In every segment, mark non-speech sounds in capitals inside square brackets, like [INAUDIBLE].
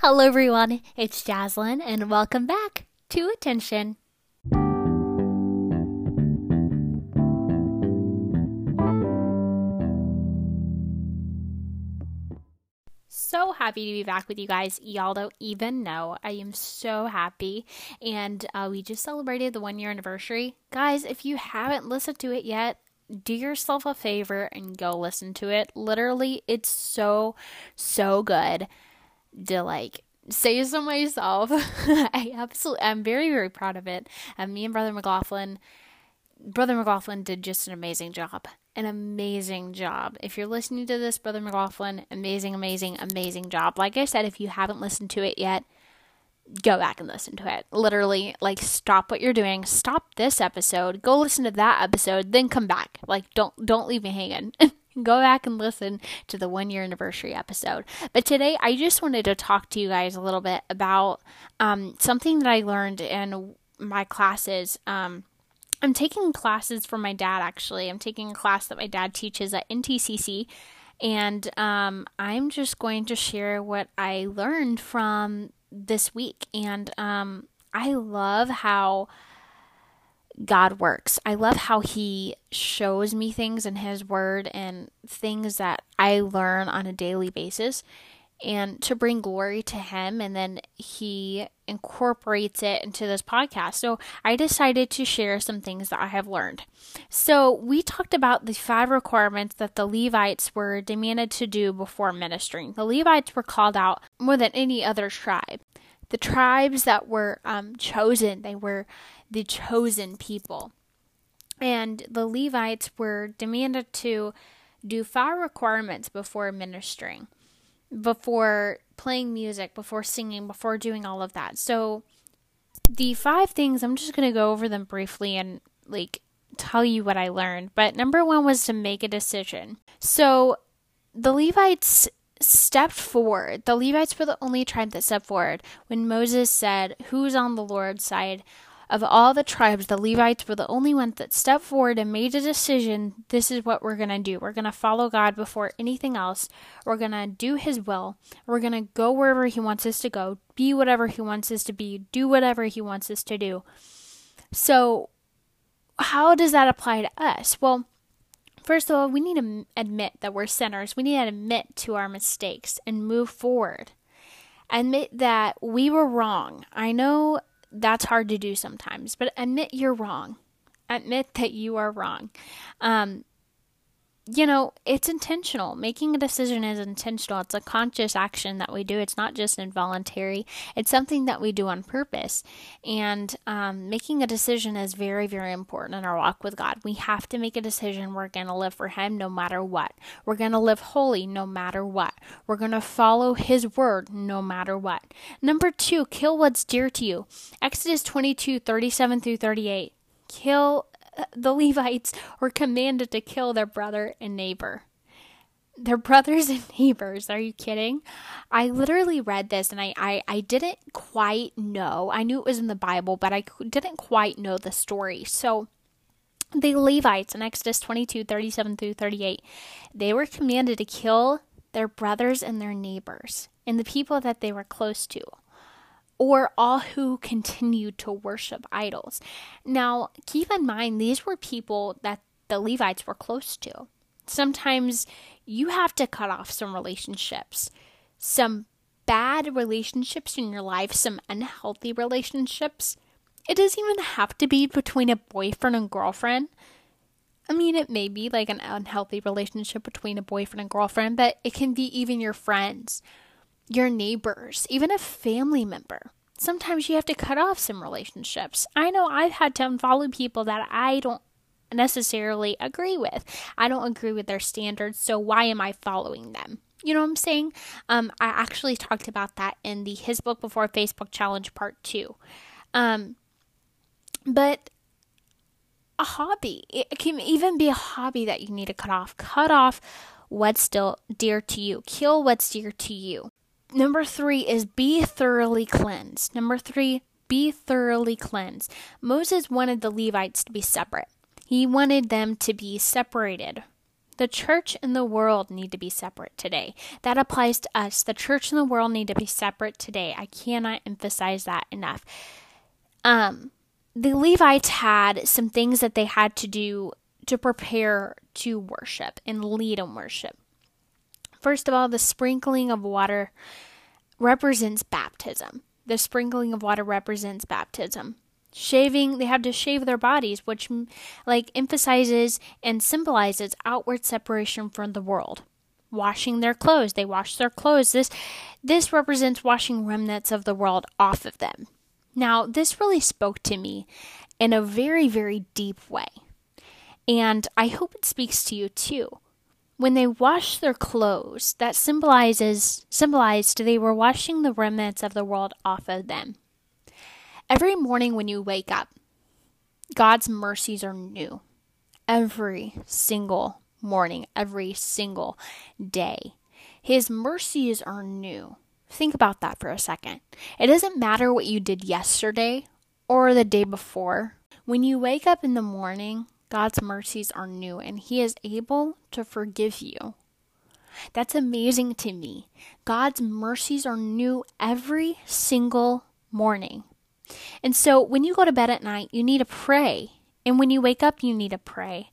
Hello, everyone. It's Jazlyn, and welcome back to Attention. So happy to be back with you guys. Y'all don't even know. I am so happy. And uh, we just celebrated the one year anniversary. Guys, if you haven't listened to it yet, do yourself a favor and go listen to it. Literally, it's so, so good to like say so myself. [LAUGHS] I absolutely, I'm very, very proud of it. And me and Brother McLaughlin, Brother McLaughlin did just an amazing job. An amazing job. If you're listening to this, Brother McLaughlin, amazing, amazing, amazing job. Like I said, if you haven't listened to it yet, go back and listen to it. Literally, like stop what you're doing, stop this episode, go listen to that episode, then come back. Like don't don't leave me hanging. [LAUGHS] go back and listen to the one year anniversary episode. But today, I just wanted to talk to you guys a little bit about um, something that I learned in my classes. Um, I'm taking classes from my dad, actually. I'm taking a class that my dad teaches at NTCC. And um, I'm just going to share what I learned from this week. And um, I love how God works. I love how He shows me things in His Word and things that I learn on a daily basis and to bring glory to Him. And then He incorporates it into this podcast. So I decided to share some things that I have learned. So we talked about the five requirements that the Levites were demanded to do before ministering. The Levites were called out more than any other tribe. The tribes that were um, chosen, they were the chosen people. And the Levites were demanded to do five requirements before ministering, before playing music, before singing, before doing all of that. So, the five things, I'm just going to go over them briefly and like tell you what I learned. But number one was to make a decision. So, the Levites stepped forward. The Levites were the only tribe that stepped forward when Moses said, Who's on the Lord's side? Of all the tribes, the Levites were the only ones that stepped forward and made a decision this is what we're going to do. We're going to follow God before anything else. We're going to do His will. We're going to go wherever He wants us to go, be whatever He wants us to be, do whatever He wants us to do. So, how does that apply to us? Well, first of all, we need to admit that we're sinners. We need to admit to our mistakes and move forward. Admit that we were wrong. I know that's hard to do sometimes, but admit you're wrong. Admit that you are wrong. Um, you know, it's intentional. Making a decision is intentional. It's a conscious action that we do. It's not just involuntary. It's something that we do on purpose. And um, making a decision is very, very important in our walk with God. We have to make a decision. We're going to live for Him no matter what. We're going to live holy no matter what. We're going to follow His word no matter what. Number two, kill what's dear to you. Exodus 22 37 through 38. Kill the Levites were commanded to kill their brother and neighbor. Their brothers [LAUGHS] and neighbors. Are you kidding? I literally read this and I, I, I didn't quite know. I knew it was in the Bible, but I didn't quite know the story. So, the Levites in Exodus 22 37 through 38, they were commanded to kill their brothers and their neighbors and the people that they were close to or all who continued to worship idols. Now, keep in mind, these were people that the Levites were close to. Sometimes you have to cut off some relationships, some bad relationships in your life, some unhealthy relationships. It doesn't even have to be between a boyfriend and girlfriend. I mean, it may be like an unhealthy relationship between a boyfriend and girlfriend, but it can be even your friends your neighbors, even a family member. Sometimes you have to cut off some relationships. I know I've had to unfollow people that I don't necessarily agree with. I don't agree with their standards, so why am I following them? You know what I'm saying? Um, I actually talked about that in the His Book Before Facebook Challenge Part 2. Um, but a hobby, it can even be a hobby that you need to cut off. Cut off what's still dear to you, kill what's dear to you. Number three is be thoroughly cleansed. Number three, be thoroughly cleansed. Moses wanted the Levites to be separate, he wanted them to be separated The church and the world need to be separate today. That applies to us. The church and the world need to be separate today. I cannot emphasize that enough. Um, the Levites had some things that they had to do to prepare to worship and lead in worship. First of all, the sprinkling of water represents baptism. The sprinkling of water represents baptism. Shaving they have to shave their bodies which like emphasizes and symbolizes outward separation from the world. Washing their clothes they wash their clothes. This this represents washing remnants of the world off of them. Now this really spoke to me in a very very deep way. And i hope it speaks to you too when they washed their clothes that symbolizes symbolized they were washing the remnants of the world off of them Every morning when you wake up, God's mercies are new. Every single morning, every single day. His mercies are new. Think about that for a second. It doesn't matter what you did yesterday or the day before. When you wake up in the morning, God's mercies are new and He is able to forgive you. That's amazing to me. God's mercies are new every single morning. And so when you go to bed at night, you need to pray. And when you wake up, you need to pray.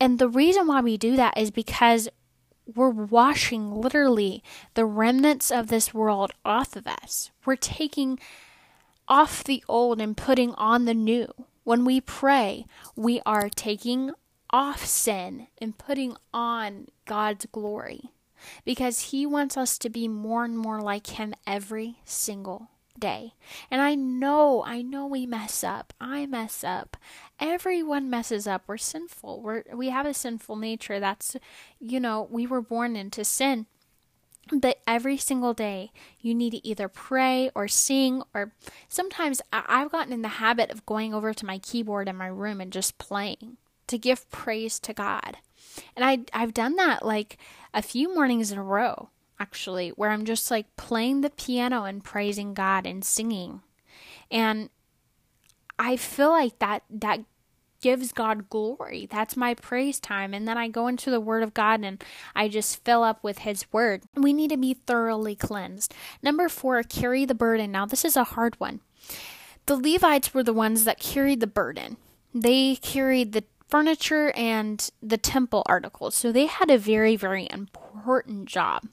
And the reason why we do that is because we're washing literally the remnants of this world off of us. We're taking off the old and putting on the new. When we pray, we are taking off sin and putting on God's glory because He wants us to be more and more like Him every single day. And I know, I know we mess up. I mess up. Everyone messes up. We're sinful. We're we have a sinful nature. That's you know, we were born into sin. But every single day, you need to either pray or sing, or sometimes I've gotten in the habit of going over to my keyboard in my room and just playing to give praise to God. And I, I've done that like a few mornings in a row actually, where I'm just like playing the piano and praising God and singing. And I feel like that that gives God glory. That's my praise time. And then I go into the Word of God and I just fill up with His Word. We need to be thoroughly cleansed. Number four, carry the burden. Now, this is a hard one. The Levites were the ones that carried the burden, they carried the furniture and the temple articles. So they had a very, very important job.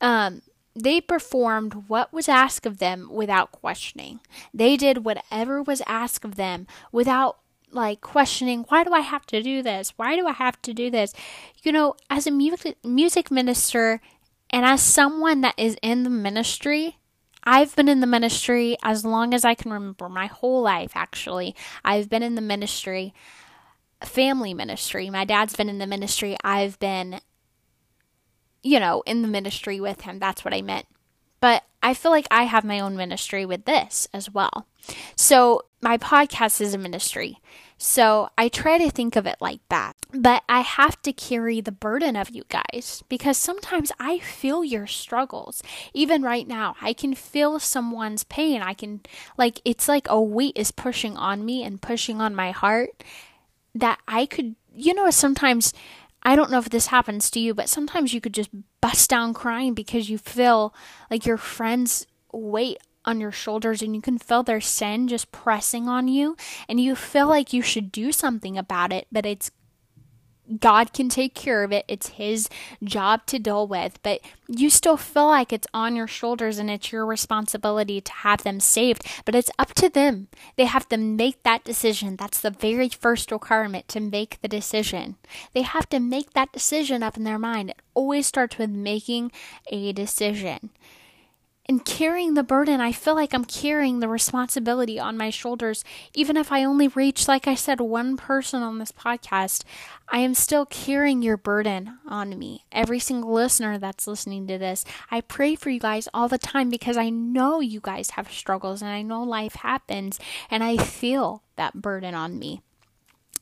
Um, they performed what was asked of them without questioning. They did whatever was asked of them without like questioning why do I have to do this? Why do I have to do this? You know, as a music music minister and as someone that is in the ministry, I've been in the ministry as long as I can remember, my whole life actually. I've been in the ministry, family ministry. My dad's been in the ministry. I've been you know, in the ministry with him. That's what I meant. But I feel like I have my own ministry with this as well. So my podcast is a ministry. So I try to think of it like that. But I have to carry the burden of you guys because sometimes I feel your struggles. Even right now, I can feel someone's pain. I can, like, it's like a weight is pushing on me and pushing on my heart that I could, you know, sometimes I don't know if this happens to you, but sometimes you could just bust down crying because you feel like your friends weight on your shoulders and you can feel their sin just pressing on you and you feel like you should do something about it, but it's God can take care of it. It's His job to deal with, but you still feel like it's on your shoulders and it's your responsibility to have them saved. But it's up to them. They have to make that decision. That's the very first requirement to make the decision. They have to make that decision up in their mind. It always starts with making a decision and carrying the burden, I feel like I'm carrying the responsibility on my shoulders. Even if I only reach, like I said, one person on this podcast, I am still carrying your burden on me. Every single listener that's listening to this, I pray for you guys all the time because I know you guys have struggles and I know life happens and I feel that burden on me.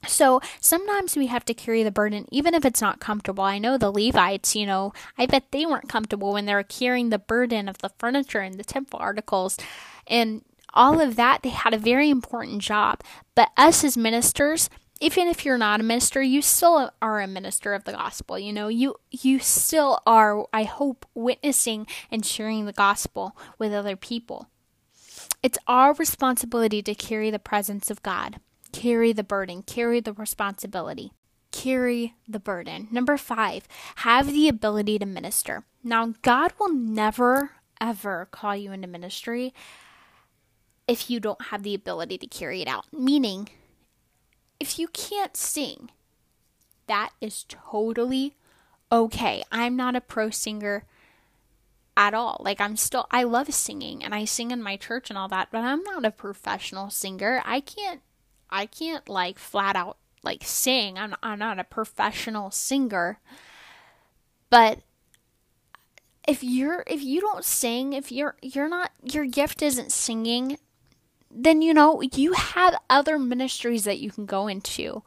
So sometimes we have to carry the burden, even if it's not comfortable. I know the Levites, you know, I bet they weren't comfortable when they were carrying the burden of the furniture and the temple articles and all of that. They had a very important job. But us as ministers, even if you're not a minister, you still are a minister of the gospel. You know, you you still are, I hope, witnessing and sharing the gospel with other people. It's our responsibility to carry the presence of God, carry the burden, carry the responsibility, carry the burden. Number five, have the ability to minister. Now, God will never, ever call you into ministry if you don't have the ability to carry it out. Meaning, if you can't sing, that is totally okay. I'm not a pro singer at all. Like I'm still I love singing and I sing in my church and all that, but I'm not a professional singer. I can't I can't like flat out like sing. I'm I'm not a professional singer. But if you're if you don't sing, if you're you're not your gift isn't singing, then you know you have other ministries that you can go into.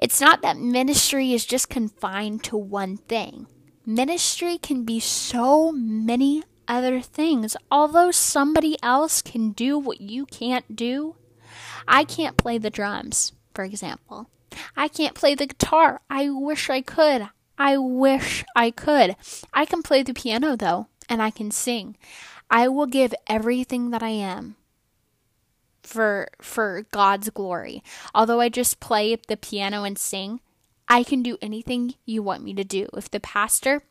It's not that ministry is just confined to one thing. Ministry can be so many other things. Although somebody else can do what you can't do, I can't play the drums, for example. I can't play the guitar. I wish I could. I wish I could. I can play the piano though, and I can sing. I will give everything that I am for for God's glory. Although I just play the piano and sing, I can do anything you want me to do. If the pastor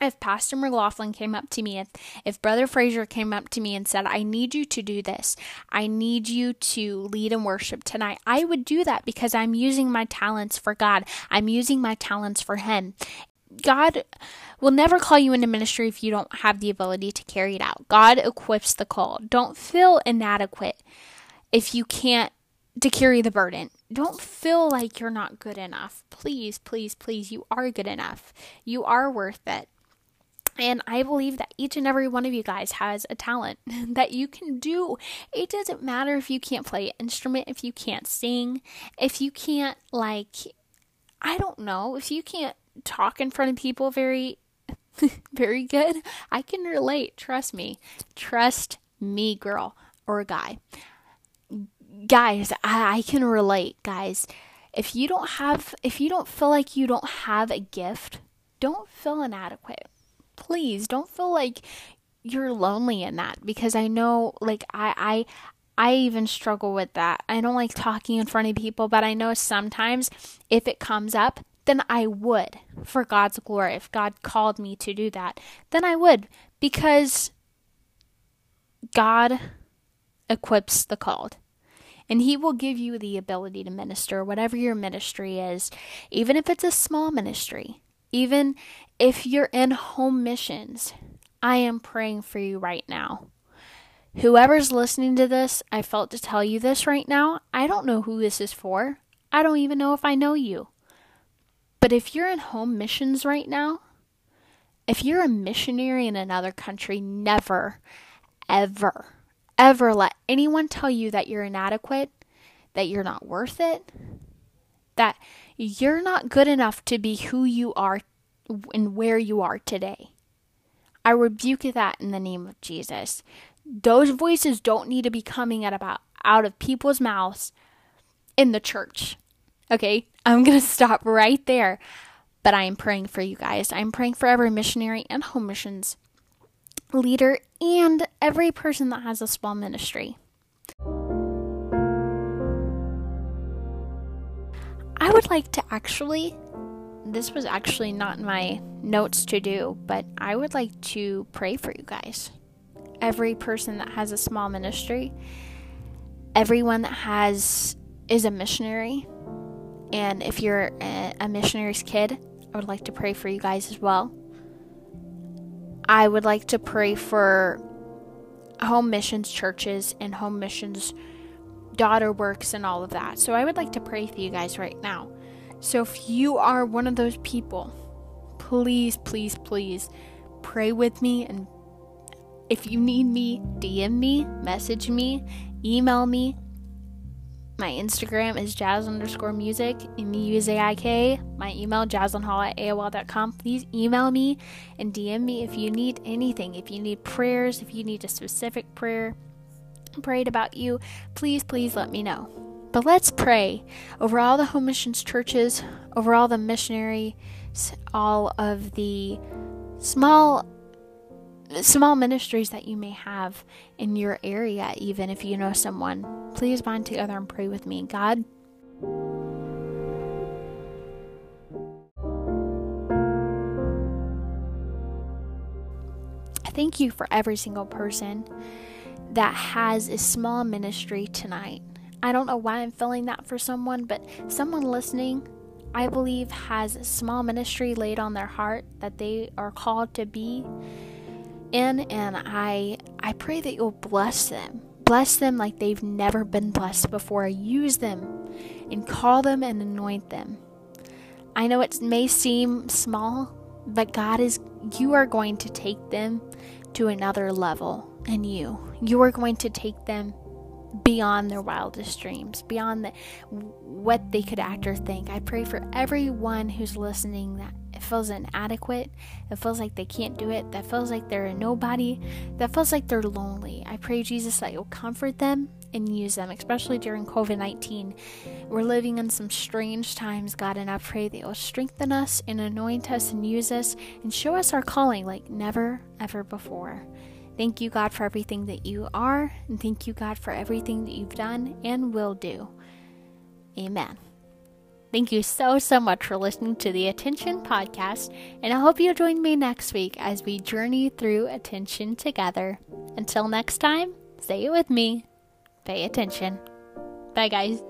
if Pastor McLaughlin came up to me, if, if Brother Fraser came up to me and said, I need you to do this, I need you to lead and worship tonight, I would do that because I'm using my talents for God. I'm using my talents for Him. God will never call you into ministry if you don't have the ability to carry it out. God equips the call. Don't feel inadequate if you can't to carry the burden. Don't feel like you're not good enough. Please, please, please, you are good enough. You are worth it. And I believe that each and every one of you guys has a talent [LAUGHS] that you can do. It doesn't matter if you can't play an instrument, if you can't sing, if you can't, like, I don't know, if you can't talk in front of people very, [LAUGHS] very good. I can relate. Trust me. Trust me, girl or guy. Guys, I, I can relate, guys. If you don't have, if you don't feel like you don't have a gift, don't feel inadequate please don't feel like you're lonely in that because I know like I I I even struggle with that. I don't like talking in front of people, but I know sometimes if it comes up, then I would for God's glory. If God called me to do that, then I would because God equips the called. And He will give you the ability to minister, whatever your ministry is, even if it's a small ministry. Even if you're in home missions, I am praying for you right now. Whoever's listening to this, I felt to tell you this right now. I don't know who this is for. I don't even know if I know you. But if you're in home missions right now, if you're a missionary in another country, never, ever, ever let anyone tell you that you're inadequate, that you're not worth it, that you're not good enough to be who you are and where you are today. I rebuke that in the name of Jesus. Those voices don't need to be coming out about out of people's mouths in the church. Okay? I'm going [LAUGHS] to stop right there. But I am praying for you guys. I'm praying for every missionary and home missions leader and every person that has a small ministry. I would like to actually this was actually not in my notes to do, but I would like to pray for you guys. Every person that has a small ministry, everyone that has is a missionary, and if you're a, a missionary's kid, I would like to pray for you guys as well. I would like to pray for home missions churches and home missions daughter works and all of that. So I would like to pray for you guys right now. So if you are one of those people, please, please, please pray with me. And if you need me, DM me, message me, email me. My Instagram is jazz underscore music, M U Z I K. My email, jazzlandhall at AOL.com. Please email me and DM me if you need anything. If you need prayers, if you need a specific prayer prayed about you, please, please let me know. But let's pray over all the home missions churches, over all the missionaries, all of the small small ministries that you may have in your area even if you know someone. Please bind together and pray with me. God. Thank you for every single person that has a small ministry tonight I don't know why I'm feeling that for someone, but someone listening, I believe, has small ministry laid on their heart that they are called to be in, and I I pray that you'll bless them. Bless them like they've never been blessed before. Use them and call them and anoint them. I know it may seem small, but God is you are going to take them to another level in you. You are going to take them beyond their wildest dreams, beyond the, what they could act or think. I pray for everyone who's listening that it feels inadequate, it feels like they can't do it, that feels like they're a nobody, that feels like they're lonely. I pray, Jesus, that you'll comfort them and use them, especially during COVID 19. We're living in some strange times, God, and I pray that you'll strengthen us and anoint us and use us and show us our calling like never, ever before. Thank you, God, for everything that you are, and thank you, God, for everything that you've done and will do. Amen. Thank you so, so much for listening to the Attention Podcast, and I hope you'll join me next week as we journey through attention together. Until next time, say it with me pay attention. Bye, guys.